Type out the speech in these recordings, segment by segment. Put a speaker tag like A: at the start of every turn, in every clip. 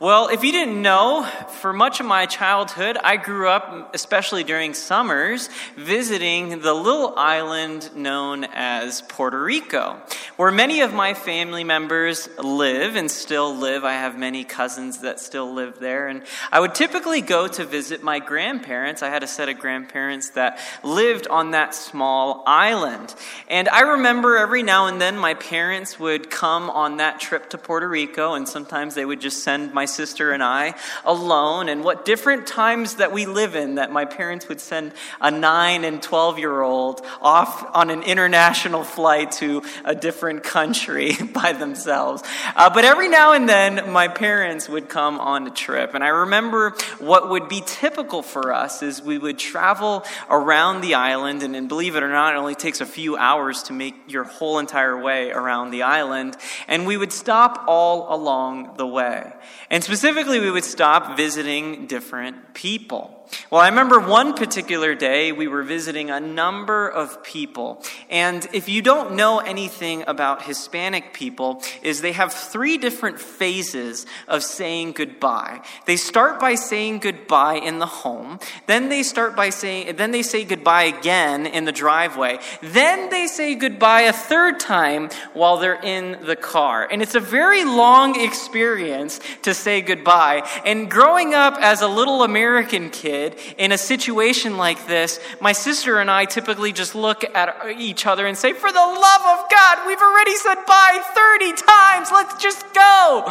A: Well, if you didn't know, for much of my childhood, I grew up, especially during summers, visiting the little island known as Puerto Rico, where many of my family members live and still live. I have many cousins that still live there. And I would typically go to visit my grandparents. I had a set of grandparents that lived on that small island. And I remember every now and then my parents would come on that trip to Puerto Rico, and sometimes they would just send my sister and I alone, and what different times that we live in that my parents would send a 9 and 12 year old off on an international flight to a different country by themselves. Uh, but every now and then, my parents would come on a trip, and I remember what would be typical for us is we would travel around the island, and, and believe it or not, it only takes a few hours to make your whole entire way around the island, and we would stop all along the way. And specifically, we would stop visiting different people. Well, I remember one particular day we were visiting a number of people. And if you don't know anything about Hispanic people, is they have three different phases of saying goodbye. They start by saying goodbye in the home. Then they start by saying, then they say goodbye again in the driveway. Then they say goodbye a third time while they're in the car. And it's a very long experience to say goodbye. And growing up as a little American kid in a situation like this, my sister and I typically just look at each other and say, For the love of God, we've already said bye 30 times. Let's just go.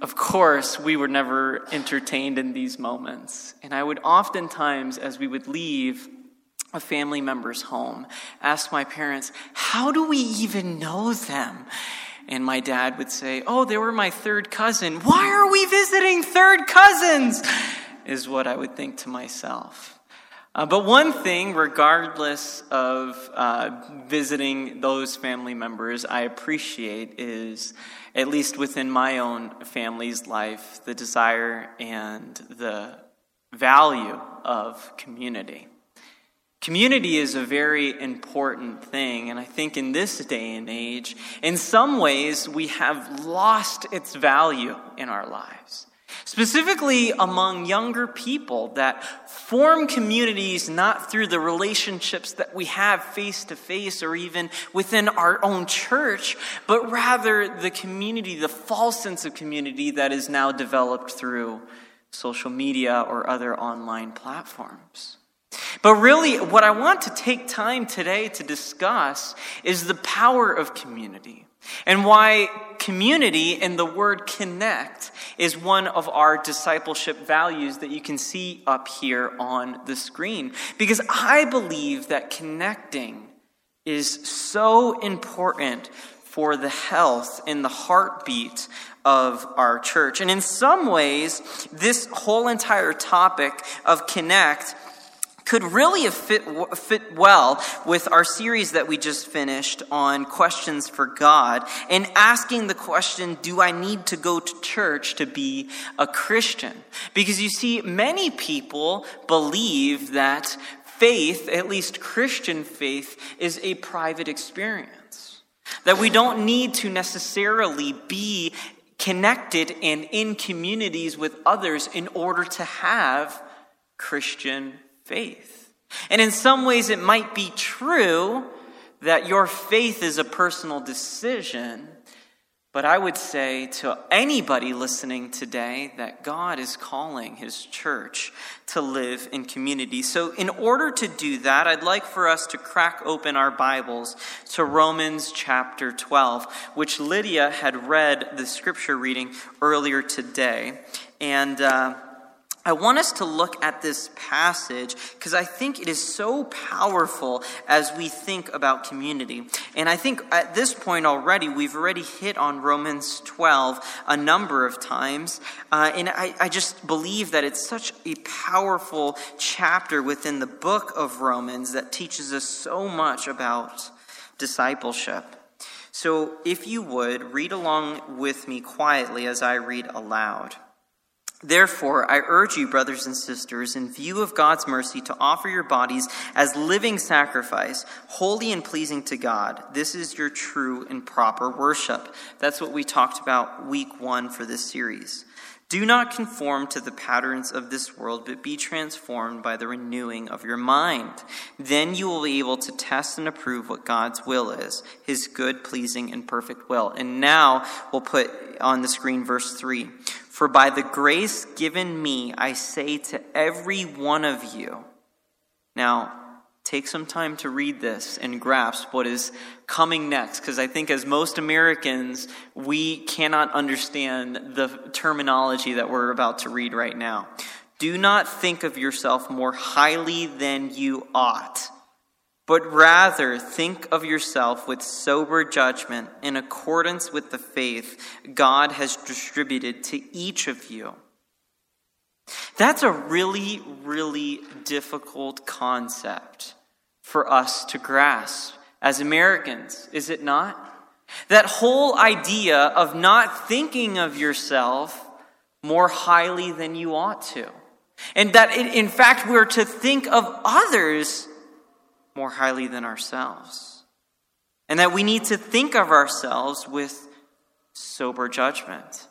A: Of course, we were never entertained in these moments. And I would oftentimes, as we would leave, a family member's home, ask my parents, How do we even know them? And my dad would say, Oh, they were my third cousin. Why are we visiting third cousins? Is what I would think to myself. Uh, but one thing, regardless of uh, visiting those family members, I appreciate is, at least within my own family's life, the desire and the value of community. Community is a very important thing, and I think in this day and age, in some ways, we have lost its value in our lives. Specifically among younger people that form communities not through the relationships that we have face to face or even within our own church, but rather the community, the false sense of community that is now developed through social media or other online platforms. But really, what I want to take time today to discuss is the power of community and why community and the word connect is one of our discipleship values that you can see up here on the screen. Because I believe that connecting is so important for the health and the heartbeat of our church. And in some ways, this whole entire topic of connect could really have fit, fit well with our series that we just finished on questions for God and asking the question, do I need to go to church to be a Christian? Because you see, many people believe that faith, at least Christian faith, is a private experience. That we don't need to necessarily be connected and in communities with others in order to have Christian faith. And in some ways, it might be true that your faith is a personal decision. But I would say to anybody listening today that God is calling his church to live in community. So, in order to do that, I'd like for us to crack open our Bibles to Romans chapter 12, which Lydia had read the scripture reading earlier today. And uh, I want us to look at this passage because I think it is so powerful as we think about community. And I think at this point already, we've already hit on Romans 12 a number of times. Uh, and I, I just believe that it's such a powerful chapter within the book of Romans that teaches us so much about discipleship. So if you would, read along with me quietly as I read aloud. Therefore, I urge you, brothers and sisters, in view of God's mercy, to offer your bodies as living sacrifice, holy and pleasing to God. This is your true and proper worship. That's what we talked about week one for this series. Do not conform to the patterns of this world, but be transformed by the renewing of your mind. Then you will be able to test and approve what God's will is, his good, pleasing, and perfect will. And now we'll put on the screen verse 3. For by the grace given me, I say to every one of you. Now, take some time to read this and grasp what is coming next, because I think as most Americans, we cannot understand the terminology that we're about to read right now. Do not think of yourself more highly than you ought but rather think of yourself with sober judgment in accordance with the faith God has distributed to each of you. That's a really, really difficult concept for us to grasp as Americans, is it not? That whole idea of not thinking of yourself more highly than you ought to. And that, in fact, we're to think of others more highly than ourselves. And that we need to think of ourselves with sober judgment.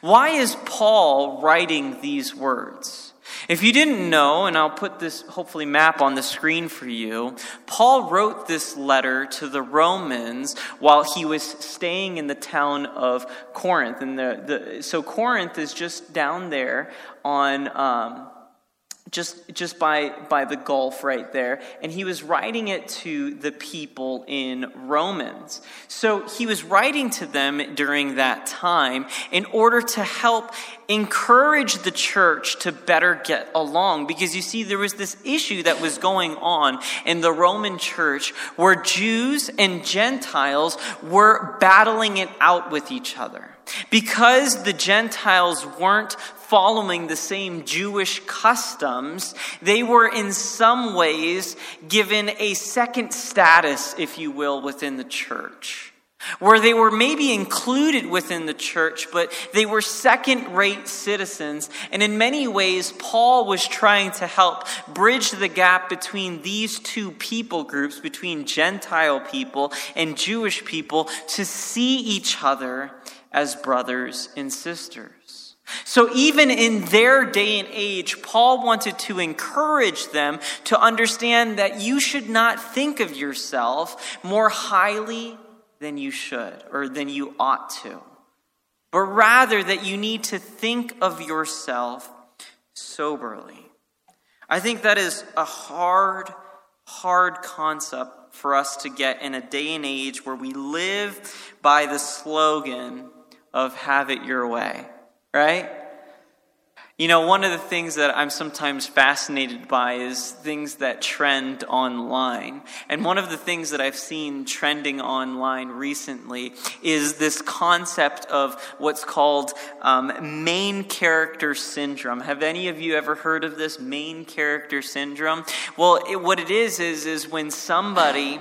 A: Why is Paul writing these words? If you didn't know, and I'll put this hopefully map on the screen for you, Paul wrote this letter to the Romans while he was staying in the town of Corinth. And the, the so Corinth is just down there on um, just just by by the gulf right there. And he was writing it to the people in Romans. So he was writing to them during that time in order to help encourage the church to better get along. Because you see there was this issue that was going on in the Roman church where Jews and Gentiles were battling it out with each other. Because the Gentiles weren't following the same Jewish customs, they were in some ways given a second status, if you will, within the church. Where they were maybe included within the church, but they were second rate citizens. And in many ways, Paul was trying to help bridge the gap between these two people groups, between Gentile people and Jewish people, to see each other as brothers and sisters. So, even in their day and age, Paul wanted to encourage them to understand that you should not think of yourself more highly than you should or than you ought to, but rather that you need to think of yourself soberly. I think that is a hard, hard concept for us to get in a day and age where we live by the slogan of have it your way right? You know, one of the things that I'm sometimes fascinated by is things that trend online. And one of the things that I've seen trending online recently is this concept of what's called um, main character syndrome. Have any of you ever heard of this main character syndrome? Well, it, what it is, is, is when somebody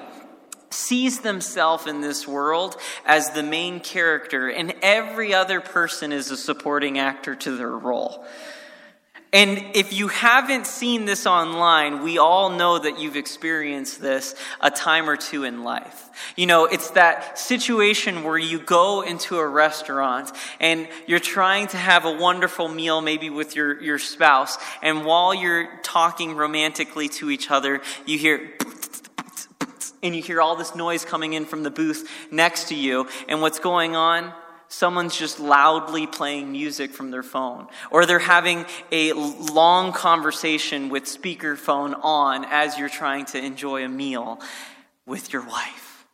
A: sees themselves in this world as the main character, and every other person is a supporting actor to their role. And if you haven't seen this online, we all know that you've experienced this a time or two in life. You know, it's that situation where you go into a restaurant and you're trying to have a wonderful meal, maybe with your, your spouse, and while you're talking romantically to each other, you hear and you hear all this noise coming in from the booth next to you, and what's going on? Someone's just loudly playing music from their phone. Or they're having a long conversation with speakerphone on as you're trying to enjoy a meal with your wife.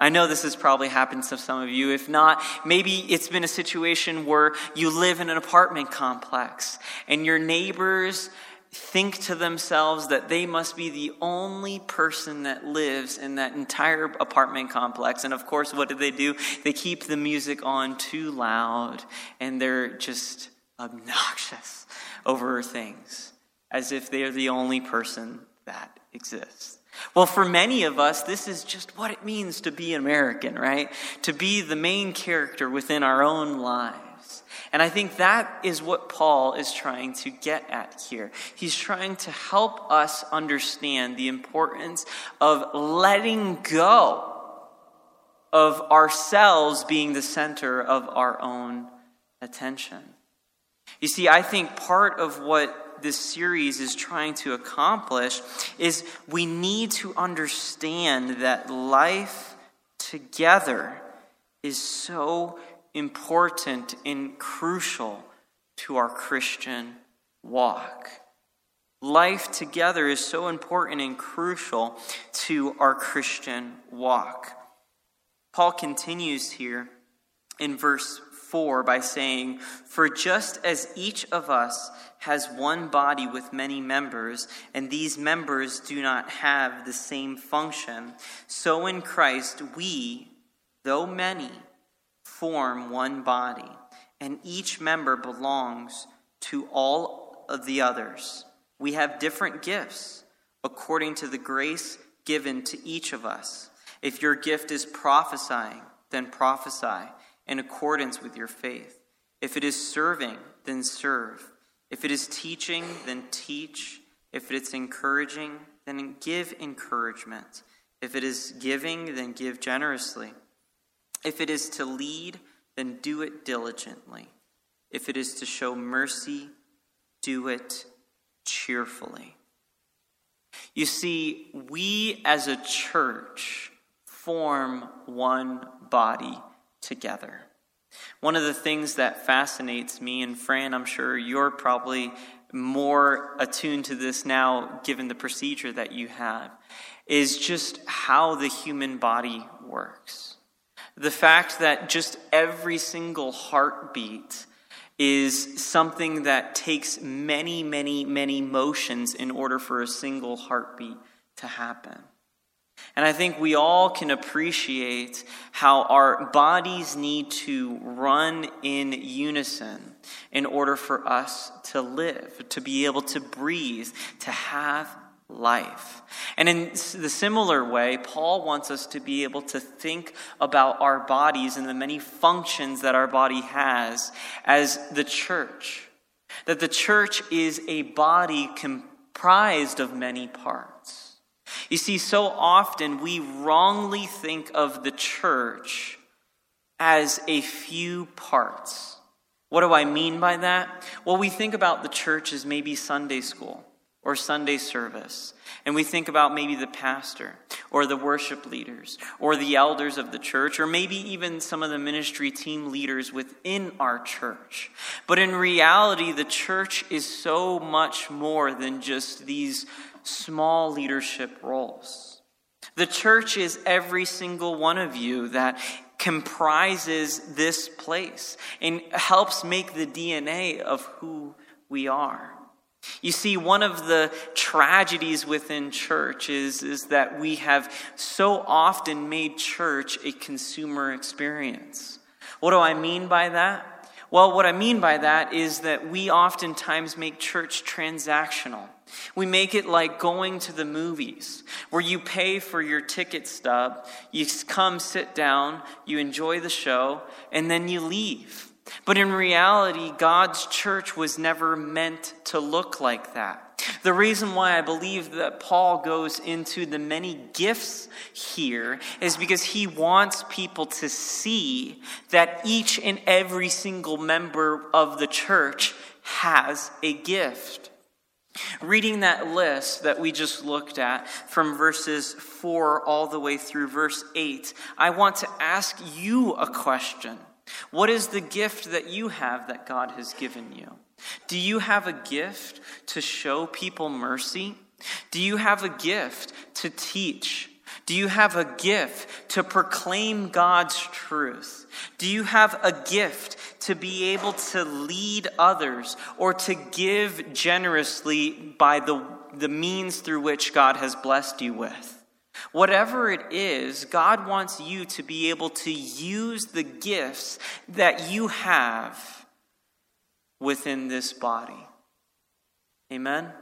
A: I know this has probably happened to some of you. If not, maybe it's been a situation where you live in an apartment complex and your neighbors think to themselves that they must be the only person that lives in that entire apartment complex. And of course, what do they do? They keep the music on too loud and they're just obnoxious over things as if they're the only person that exists. Well, for many of us, this is just what it means to be American, right? To be the main character within our own lives. And I think that is what Paul is trying to get at here. He's trying to help us understand the importance of letting go of ourselves being the center of our own attention. You see, I think part of what this series is trying to accomplish is we need to understand that life together is so important and crucial to our Christian walk. Life together is so important and crucial to our Christian walk. Paul continues here in verse 4 by saying, For just as each of us has one body with many members, and these members do not have the same function, so in Christ we, though many, form one body, and each member belongs to all of the others. We have different gifts according to the grace given to each of us. If your gift is prophesying, then prophesy in accordance with your faith. If it is serving, then serve. If it is teaching, then teach. If it's encouraging, then give encouragement. If it is giving, then give generously. If it is to lead, then do it diligently. If it is to show mercy, do it cheerfully. You see, we as a church form one body together. One of the things that fascinates me, and Fran, I'm sure you're probably more attuned to this now given the procedure that you have, is just how the human body works. The fact that just every single heartbeat is something that takes many, many, many motions in order for a single heartbeat to happen. And I think we all can appreciate how our bodies need to run in unison in order for us to live, to be able to breathe, to have life. And in the similar way, Paul wants us to be able to think about our bodies and the many functions that our body has as the church. That the church is a body comprised of many parts. You see, so often we wrongly think of the church as a few parts. What do I mean by that? Well, we think about the church as maybe Sunday school or Sunday service. And we think about maybe the pastor or the worship leaders or the elders of the church or maybe even some of the ministry team leaders within our church. But in reality, the church is so much more than just these small leadership roles. The church is every single one of you that comprises this place and helps make the DNA of who we are. You see, one of the tragedies within church is, is that we have so often made church a consumer experience. What do I mean by that? Well, what I mean by that is that we oftentimes make church transactional. We make it like going to the movies, where you pay for your ticket stub, you come sit down, you enjoy the show, and then you leave. But in reality, God's church was never meant to look like that. The reason why I believe that Paul goes into the many gifts here is because he wants people to see that each and every single member of the church has a gift. Reading that list that we just looked at from verses 4 all the way through verse 8, I want to ask you a question. What is the gift that you have that God has given you? Do you have a gift to show people mercy? Do you have a gift to teach? Do you have a gift to proclaim God's truth? Do you have a gift to be able to lead others or to give generously by the, the means through which God has blessed you with? Whatever it is, God wants you to be able to use the gifts that you have within this body. Amen?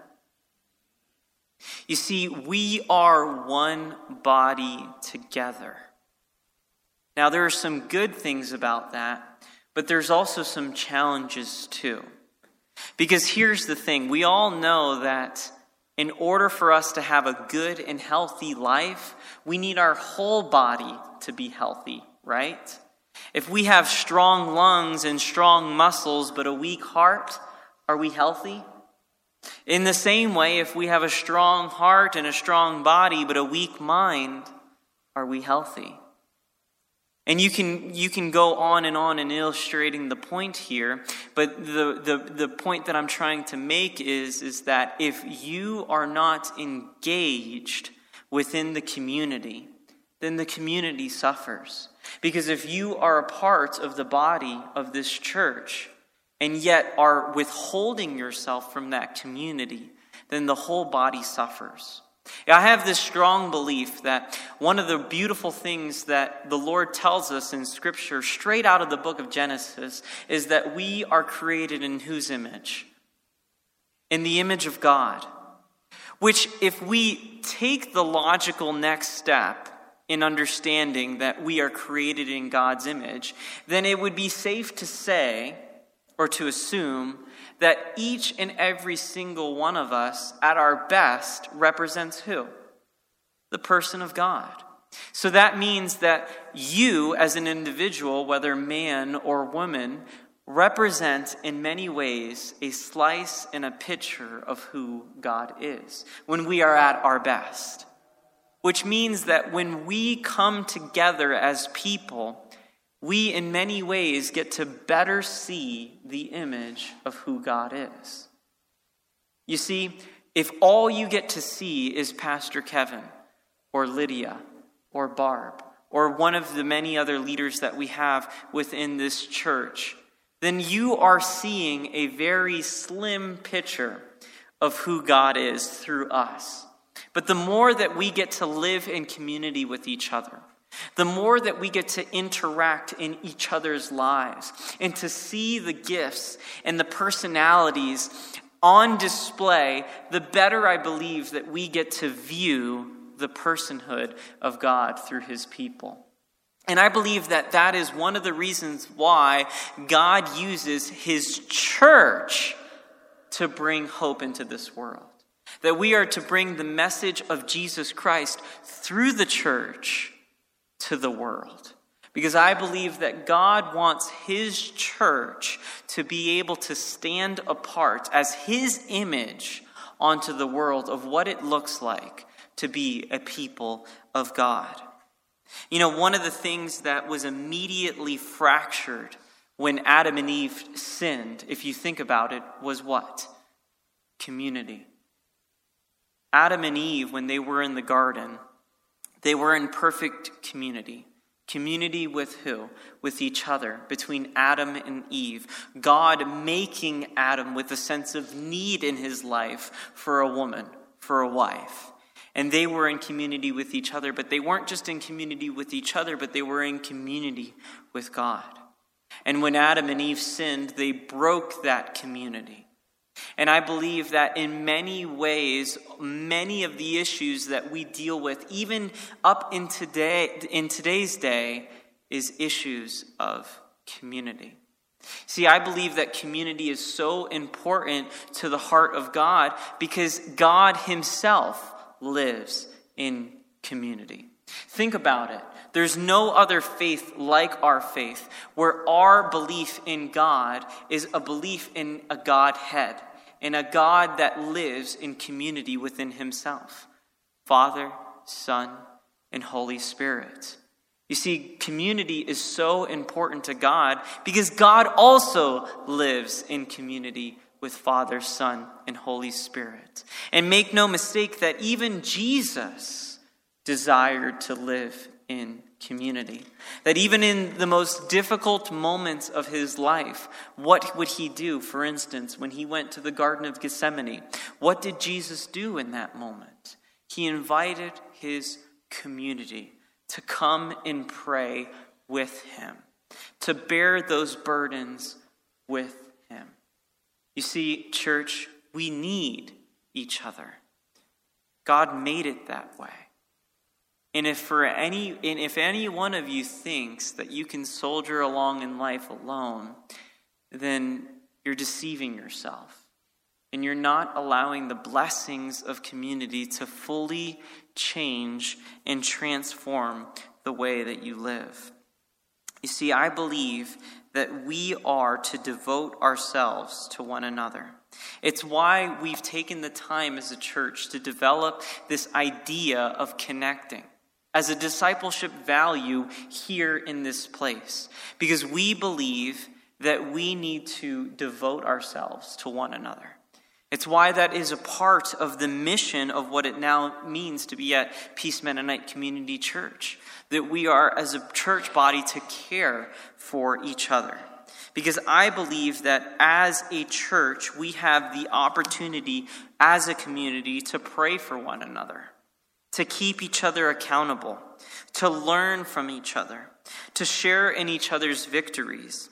A: You see, we are one body together. Now, there are some good things about that, but there's also some challenges too. Because here's the thing we all know that in order for us to have a good and healthy life, we need our whole body to be healthy, right? If we have strong lungs and strong muscles but a weak heart, are we healthy? In the same way, if we have a strong heart and a strong body but a weak mind, are we healthy? And you can, you can go on and on in illustrating the point here, but the, the, the point that I'm trying to make is, is that if you are not engaged within the community, then the community suffers. Because if you are a part of the body of this church and yet are withholding yourself from that community, then the whole body suffers. I have this strong belief that one of the beautiful things that the Lord tells us in Scripture, straight out of the book of Genesis, is that we are created in whose image? In the image of God. Which, if we take the logical next step in understanding that we are created in God's image, then it would be safe to say or to assume that each and every single one of us, at our best, represents who? The person of God. So that means that you, as an individual, whether man or woman, represent in many ways a slice and a picture of who God is when we are at our best. Which means that when we come together as people, we in many ways get to better see the image of who God is. You see, if all you get to see is Pastor Kevin or Lydia or Barb or one of the many other leaders that we have within this church, then you are seeing a very slim picture of who God is through us. But the more that we get to live in community with each other, the more that we get to interact in each other's lives and to see the gifts and the personalities on display, the better I believe that we get to view the personhood of God through his people. And I believe that that is one of the reasons why God uses his church to bring hope into this world. That we are to bring the message of Jesus Christ through the church to the world. Because I believe that God wants His church to be able to stand apart as His image onto the world of what it looks like to be a people of God. You know, one of the things that was immediately fractured when Adam and Eve sinned, if you think about it, was what? Community. Adam and Eve, when they were in the garden, they were in perfect community. Community with who? With each other, between Adam and Eve. God making Adam with a sense of need in his life for a woman, for a wife. And they were in community with each other, but they weren't just in community with each other, but they were in community with God. And when Adam and Eve sinned, they broke that community. And I believe that in many ways, many of the issues that we deal with, even up in, today, in today's day, is issues of community. See, I believe that community is so important to the heart of God because God Himself lives in community. Think about it. There's no other faith like our faith, where our belief in God is a belief in a Godhead and a God that lives in community within himself Father, Son, and Holy Spirit. You see, community is so important to God because God also lives in community with Father, Son, and Holy Spirit. And make no mistake that even Jesus desired to live in community. That even in the most difficult moments of his life, what would he do? For instance, when he went to the Garden of Gethsemane, what did Jesus do in that moment? He invited his community to come and pray with him, to bear those burdens with him. You see, church, we need each other. God made it that way. And if for any and if any one of you thinks that you can soldier along in life alone, then you're deceiving yourself. And you're not allowing the blessings of community to fully change and transform the way that you live. You see, I believe that we are to devote ourselves to one another. It's why we've taken the time as a church to develop this idea of connecting as a discipleship value here in this place because we believe that we need to devote ourselves to one another. It's why that is a part of the mission of what it now means to be at Peace Mennonite Community Church. That we are, as a church body, to care for each other. Because I believe that as a church, we have the opportunity as a community to pray for one another, to keep each other accountable, to learn from each other, to share in each other's victories,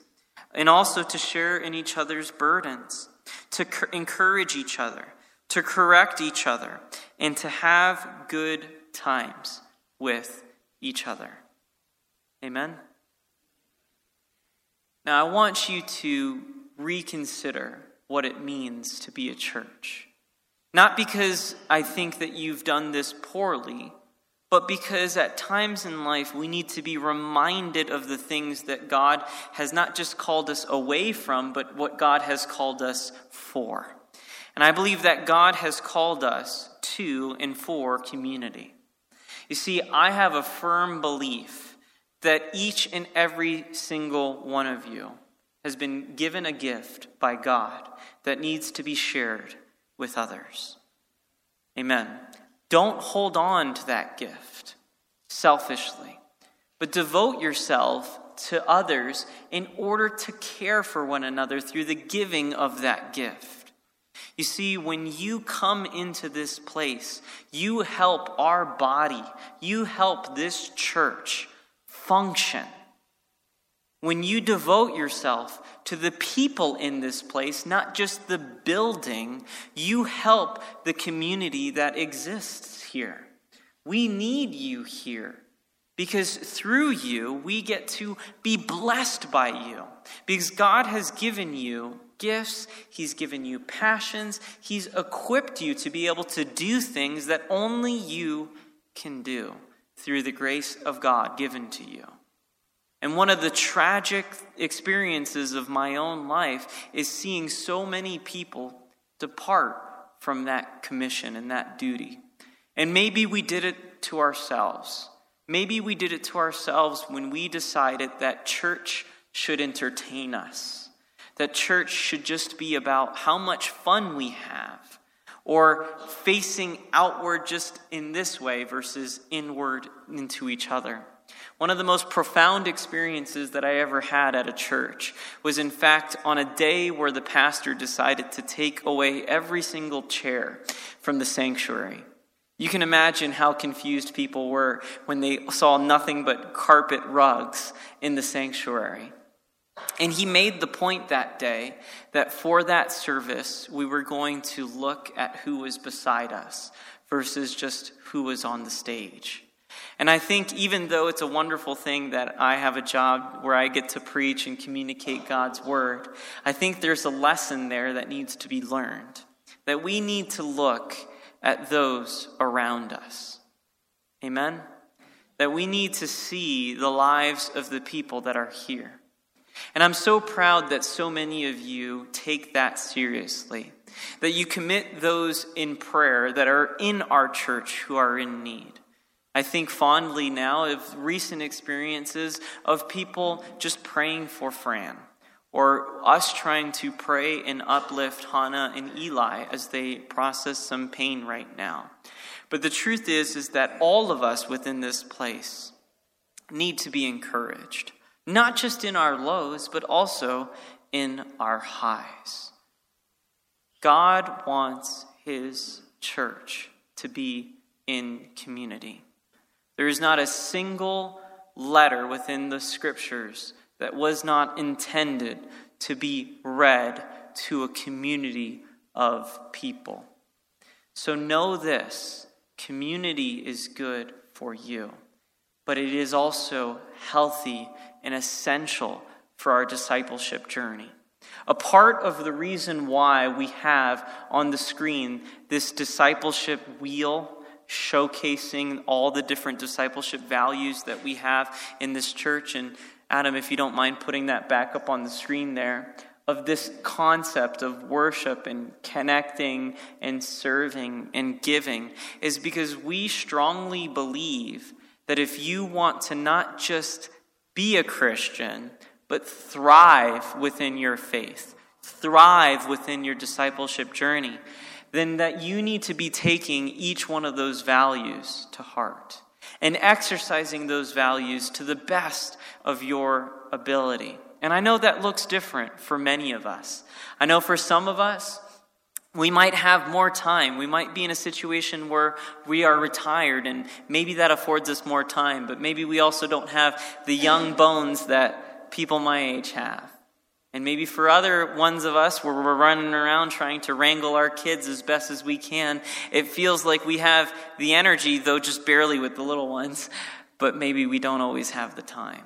A: and also to share in each other's burdens to encourage each other, to correct each other, and to have good times with each other. Amen? Now, I want you to reconsider what it means to be a church. Not because I think that you've done this poorly, but because at times in life we need to be reminded of the things that God has not just called us away from, but what God has called us for. And I believe that God has called us to and for community. You see, I have a firm belief that each and every single one of you has been given a gift by God that needs to be shared with others. Amen. Don't hold on to that gift selfishly, but devote yourself to others in order to care for one another through the giving of that gift. You see, when you come into this place, you help our body, you help this church function. When you devote yourself to the people in this place, not just the building, you help the community that exists here. We need you here because through you, we get to be blessed by you. Because God has given you gifts, He's given you passions, He's equipped you to be able to do things that only you can do through the grace of God given to you. And one of the tragic experiences of my own life is seeing so many people depart from that commission and that duty. And maybe we did it to ourselves. Maybe we did it to ourselves when we decided that church should entertain us, that church should just be about how much fun we have, or facing outward just in this way versus inward into each other. One of the most profound experiences that I ever had at a church was, in fact, on a day where the pastor decided to take away every single chair from the sanctuary. You can imagine how confused people were when they saw nothing but carpet rugs in the sanctuary. And he made the point that day that for that service, we were going to look at who was beside us versus just who was on the stage. And I think even though it's a wonderful thing that I have a job where I get to preach and communicate God's word, I think there's a lesson there that needs to be learned. That we need to look at those around us. Amen? That we need to see the lives of the people that are here. And I'm so proud that so many of you take that seriously. That you commit those in prayer that are in our church who are in need. I think fondly now of recent experiences of people just praying for Fran, or us trying to pray and uplift Hannah and Eli as they process some pain right now. But the truth is, is that all of us within this place need to be encouraged, not just in our lows, but also in our highs. God wants his church to be in community. There is not a single letter within the scriptures that was not intended to be read to a community of people. So know this community is good for you, but it is also healthy and essential for our discipleship journey. A part of the reason why we have on the screen this discipleship wheel showcasing all the different discipleship values that we have in this church. And Adam, if you don't mind putting that back up on the screen there, of this concept of worship and connecting and serving and giving, is because we strongly believe that if you want to not just be a Christian, but thrive within your faith, thrive within your discipleship journey, then that you need to be taking each one of those values to heart and exercising those values to the best of your ability. And I know that looks different for many of us. I know for some of us, we might have more time. We might be in a situation where we are retired, and maybe that affords us more time, but maybe we also don't have the young bones that people my age have. And maybe for other ones of us where we're running around trying to wrangle our kids as best as we can, it feels like we have the energy, though just barely with the little ones, but maybe we don't always have the time.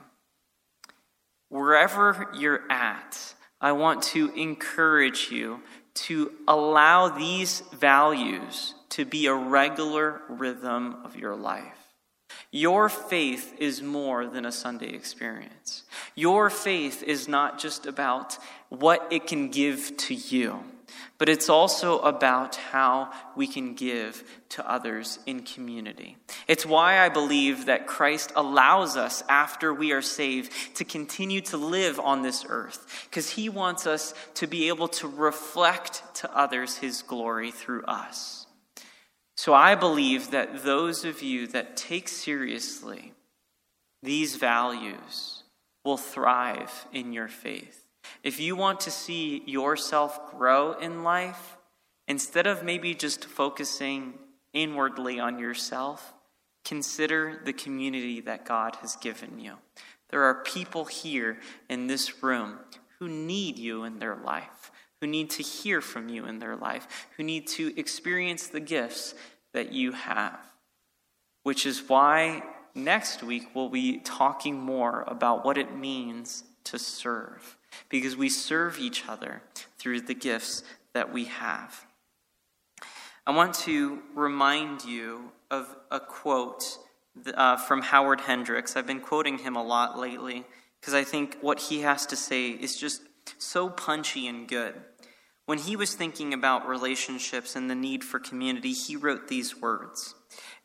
A: Wherever you're at, I want to encourage you to allow these values to be a regular rhythm of your life. Your faith is more than a Sunday experience. Your faith is not just about what it can give to you, but it's also about how we can give to others in community. It's why I believe that Christ allows us, after we are saved, to continue to live on this earth, because he wants us to be able to reflect to others his glory through us. So I believe that those of you that take seriously these values will thrive in your faith. If you want to see yourself grow in life, instead of maybe just focusing inwardly on yourself, consider the community that God has given you. There are people here in this room who need you in their life who need to hear from you in their life, who need to experience the gifts that you have. Which is why next week we'll be talking more about what it means to serve, because we serve each other through the gifts that we have. I want to remind you of a quote uh, from Howard Hendricks. I've been quoting him a lot lately because I think what he has to say is just so punchy and good. When he was thinking about relationships and the need for community, he wrote these words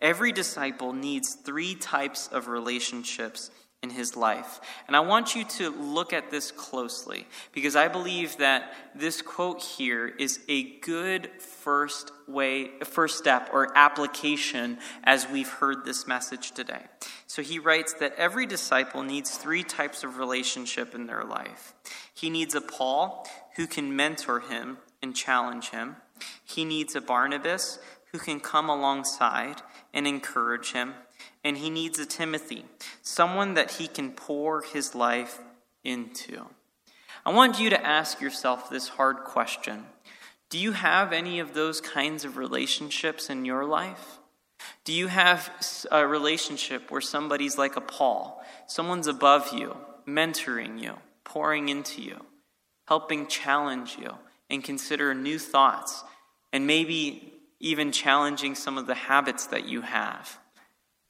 A: Every disciple needs three types of relationships in his life. And I want you to look at this closely because I believe that this quote here is a good first way, first step or application as we've heard this message today. So he writes that every disciple needs three types of relationship in their life. He needs a Paul who can mentor him and challenge him. He needs a Barnabas who can come alongside and encourage him. And he needs a Timothy, someone that he can pour his life into. I want you to ask yourself this hard question Do you have any of those kinds of relationships in your life? Do you have a relationship where somebody's like a Paul? Someone's above you, mentoring you, pouring into you, helping challenge you, and consider new thoughts, and maybe even challenging some of the habits that you have?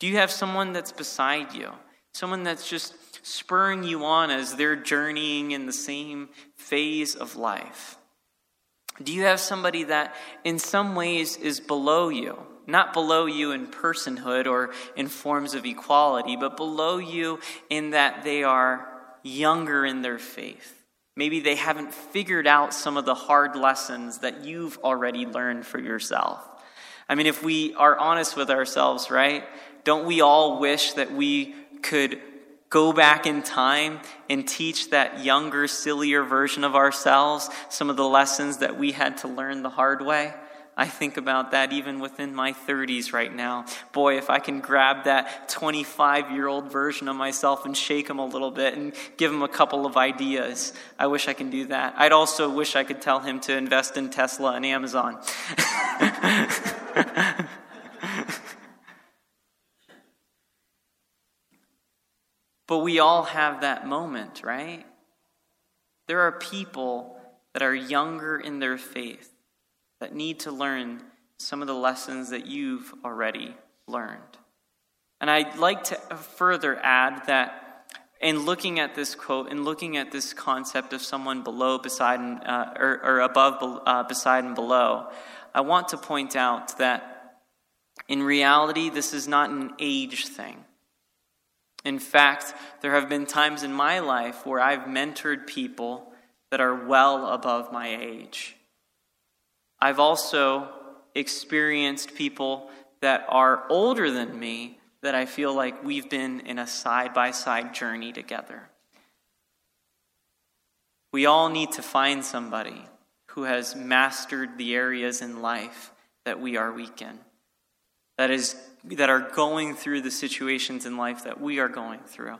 A: Do you have someone that's beside you? Someone that's just spurring you on as they're journeying in the same phase of life? Do you have somebody that in some ways is below you? Not below you in personhood or in forms of equality, but below you in that they are younger in their faith. Maybe they haven't figured out some of the hard lessons that you've already learned for yourself. I mean, if we are honest with ourselves, right? Don't we all wish that we could go back in time and teach that younger, sillier version of ourselves some of the lessons that we had to learn the hard way? I think about that even within my 30s right now. Boy, if I can grab that 25 year old version of myself and shake him a little bit and give him a couple of ideas, I wish I can do that. I'd also wish I could tell him to invest in Tesla and Amazon. But we all have that moment, right? There are people that are younger in their faith that need to learn some of the lessons that you've already learned. And I'd like to further add that in looking at this quote and looking at this concept of someone below, beside, and, uh, or, or, above, uh, beside, and below, I want to point out that in reality, this is not an age thing. In fact, there have been times in my life where I've mentored people that are well above my age. I've also experienced people that are older than me that I feel like we've been in a side by side journey together. We all need to find somebody who has mastered the areas in life that we are weak in, that, is, that are going through the situations in life that we are going through,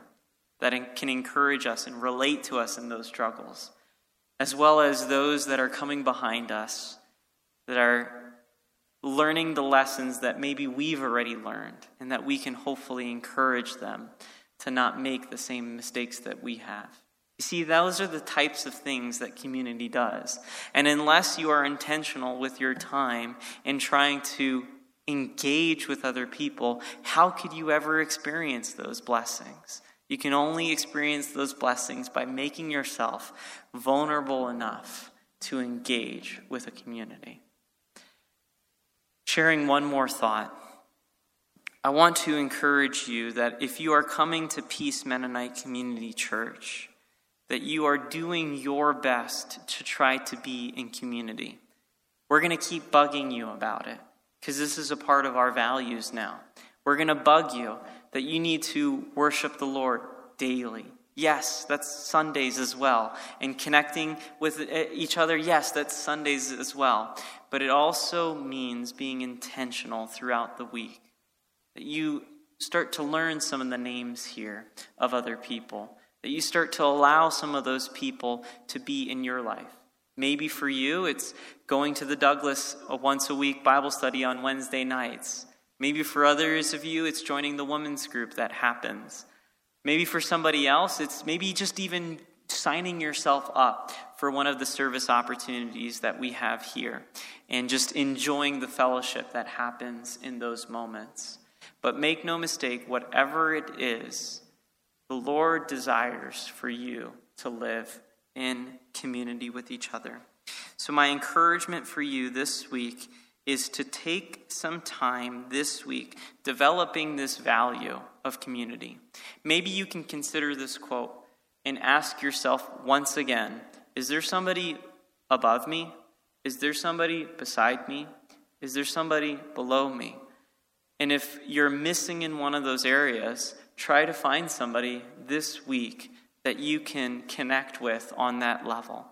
A: that can encourage us and relate to us in those struggles, as well as those that are coming behind us, that are learning the lessons that maybe we've already learned, and that we can hopefully encourage them to not make the same mistakes that we have. You see, those are the types of things that community does. And unless you are intentional with your time in trying to engage with other people, how could you ever experience those blessings? You can only experience those blessings by making yourself vulnerable enough to engage with a community sharing one more thought. I want to encourage you that if you are coming to Peace Mennonite Community Church, that you are doing your best to try to be in community. We're going to keep bugging you about it because this is a part of our values now. We're going to bug you that you need to worship the Lord daily. Yes, that's Sundays as well. And connecting with eh, each other, yes, that's Sundays as well but it also means being intentional throughout the week. That you start to learn some of the names here of other people, that you start to allow some of those people to be in your life. Maybe for you, it's going to the Douglas a once a week Bible study on Wednesday nights. Maybe for others of you, it's joining the women's group that happens. Maybe for somebody else, it's maybe just even signing yourself up for one of the service opportunities that we have here and just enjoying the fellowship that happens in those moments. But make no mistake, whatever it is, the Lord desires for you to live in community with each other. So, my encouragement for you this week is to take some time this week developing this value of community. Maybe you can consider this quote and ask yourself once again is there somebody above me? Is there somebody beside me? Is there somebody below me? And if you're missing in one of those areas, try to find somebody this week that you can connect with on that level.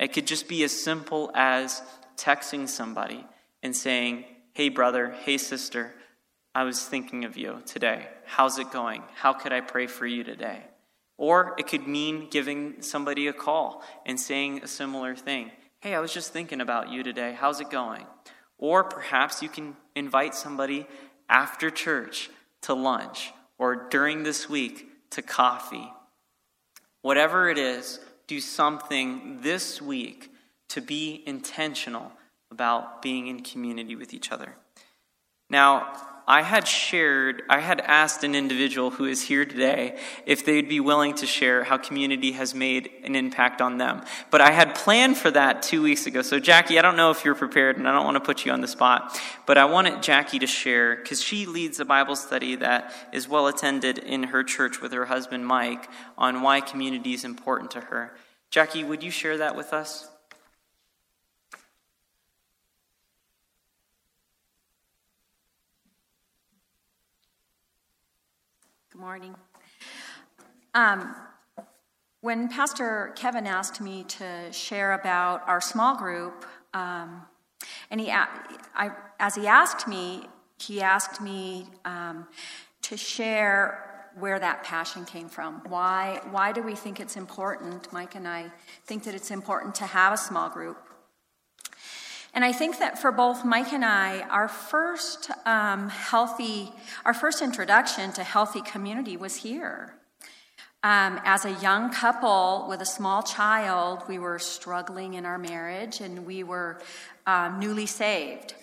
A: It could just be as simple as texting somebody and saying, Hey, brother, hey, sister, I was thinking of you today. How's it going? How could I pray for you today? Or it could mean giving somebody a call and saying a similar thing. Hey, I was just thinking about you today. How's it going? Or perhaps you can invite somebody after church to lunch or during this week to coffee. Whatever it is, do something this week to be intentional about being in community with each other. Now, I had shared, I had asked an individual who is here today if they'd be willing to share how community has made an impact on them. But I had planned for that two weeks ago. So, Jackie, I don't know if you're prepared, and I don't want to put you on the spot, but I wanted Jackie to share because she leads a Bible study that is well attended in her church with her husband, Mike, on why community is important to her. Jackie, would you share that with us?
B: Morning. Um, when Pastor Kevin asked me to share about our small group, um, and he, I, as he asked me, he asked me um, to share where that passion came from. Why, why do we think it's important? Mike and I think that it's important to have a small group. And I think that for both Mike and I, our first um, healthy, our first introduction to healthy community was here. Um, as a young couple with a small child, we were struggling in our marriage and we were um, newly saved.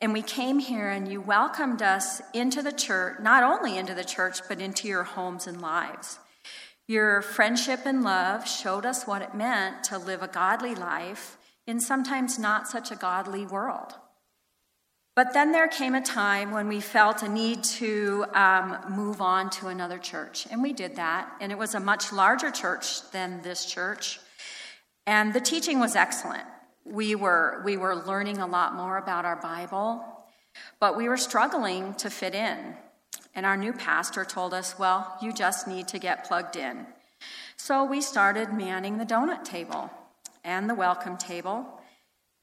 B: And we came here and you welcomed us into the church, not only into the church, but into your homes and lives. Your friendship and love showed us what it meant to live a godly life in sometimes not such a godly world. But then there came a time when we felt a need to um, move on to another church, and we did that. And it was a much larger church than this church, and the teaching was excellent. We were we were learning a lot more about our Bible, but we were struggling to fit in. And our new pastor told us, "Well, you just need to get plugged in." So we started manning the donut table and the welcome table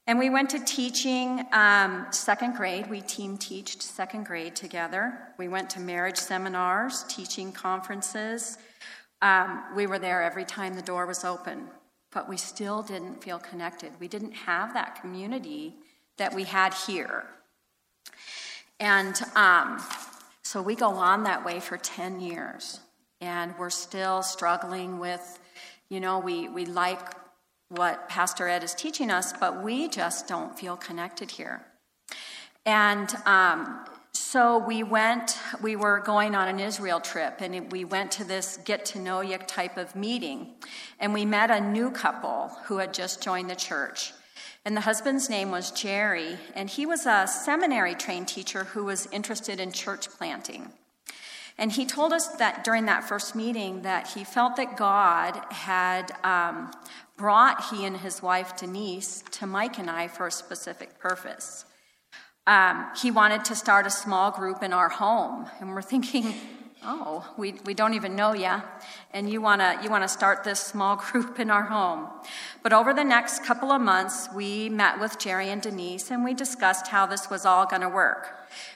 B: and we went to teaching um, second grade. We team teached second grade together. We went to marriage seminars, teaching conferences. Um, we were there every time the door was open, but we still didn't feel connected. We didn't have that community that we had here. And um, so we go on that way for 10 years, and we're still struggling with, you know, we, we like what Pastor Ed is teaching us, but we just don't feel connected here. And um, so we went, we were going on an Israel trip, and we went to this get to know you type of meeting. And we met a new couple who had just joined the church. And the husband's name was Jerry, and he was a seminary trained teacher who was interested in church planting. And he told us that during that first meeting that he felt that God had um, brought he and his wife Denise to Mike and I for a specific purpose. Um, he wanted to start a small group in our home, and we're thinking, oh, we, we don't even know you, and you want to you wanna start this small group in our home. But over the next couple of months, we met with Jerry and Denise, and we discussed how this was all going to work.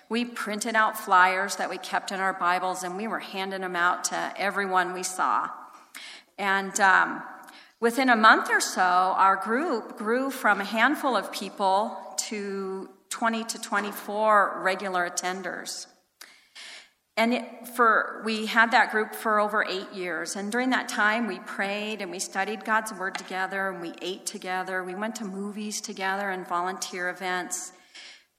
B: We printed out flyers that we kept in our Bibles, and we were handing them out to everyone we saw. And um, Within a month or so, our group grew from a handful of people to 20 to 24 regular attenders. And it, for we had that group for over eight years. And during that time, we prayed and we studied God's Word together and we ate together. We went to movies together and volunteer events.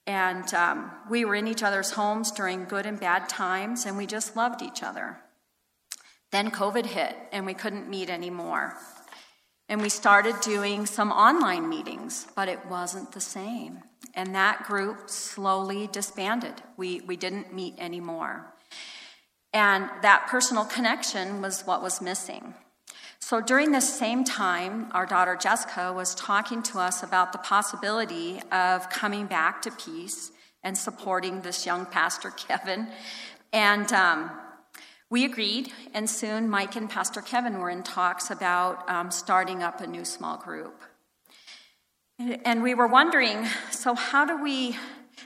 B: And um, we were in each other's homes during good and bad times, and we just loved each other. Then COVID hit, and we couldn't meet anymore. And we started doing some online meetings, but it wasn't the same. And that group slowly disbanded. We, we didn't meet anymore. And that personal connection was what was missing. So during this same time, our daughter Jessica was talking to us about the possibility of coming back to peace and supporting this young pastor, Kevin. And um, we agreed, and soon Mike and Pastor Kevin were in talks about um, starting up a new small group. And we were wondering so, how do we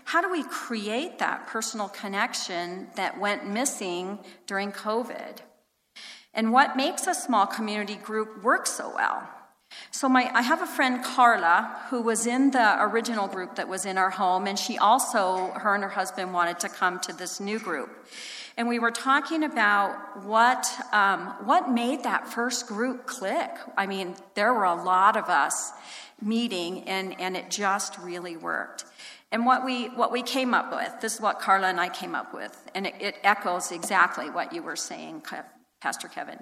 B: how do we create that personal connection that went missing during COVID? And what makes a small community group work so well? So, my, I have a friend, Carla, who was in the original group that was in our home, and she also, her and her husband wanted to come to this new group and we were talking about what um, what made that first group click. I mean, there were a lot of us meeting, and and it just really worked. And what we what we came up with, this is what Carla and I came up with, and it, it echoes exactly what you were saying, Pastor Kevin.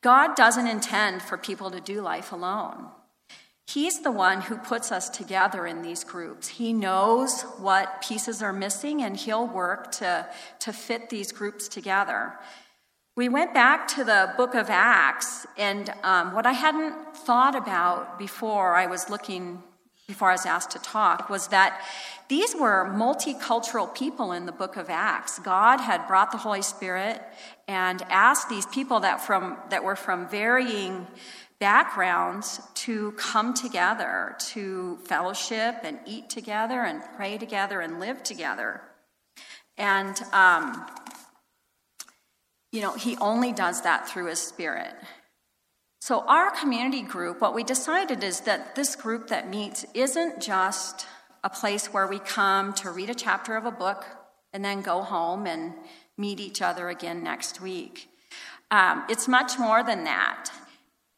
B: God doesn't intend for people to do life alone. He's the one who puts us together in these groups. He knows what pieces are missing, and he'll work to, to fit these groups together. We went back to the book of Acts, and um, what I hadn't thought about before I was looking, before I was asked to talk, was that these were multicultural people in the book of Acts. God had brought the Holy Spirit and asked these people that, from, that were from varying backgrounds to come together, to fellowship and eat together and pray together and live together. And, um, you know, he only does that through his spirit. So, our community group, what we decided is that this group that meets isn't just a place where we come to read a chapter of a book and then go home and meet each other again next week. Um, it's much more than that.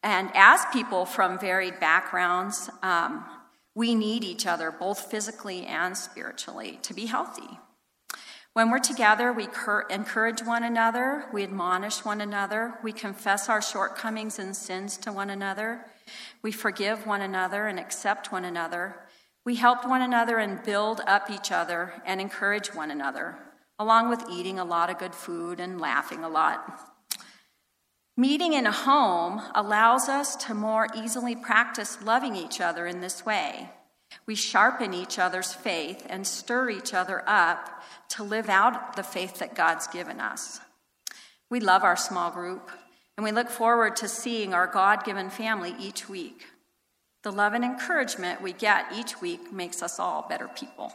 B: And as people from varied backgrounds, um, we need each other, both physically and spiritually, to be healthy. When we're together, we cur- encourage one another, we admonish one another, we confess our shortcomings and sins to one another, we forgive one another and accept one another, we help one another and build up each other and encourage one another, along with eating a lot of good food and laughing a lot. Meeting in a home allows us to more easily practice loving each other in this way. We sharpen each other's faith and stir each other up to live out the faith that God's given us. We love our small group, and we look forward to seeing our God given family each week. The love and encouragement we get each week makes us all better people.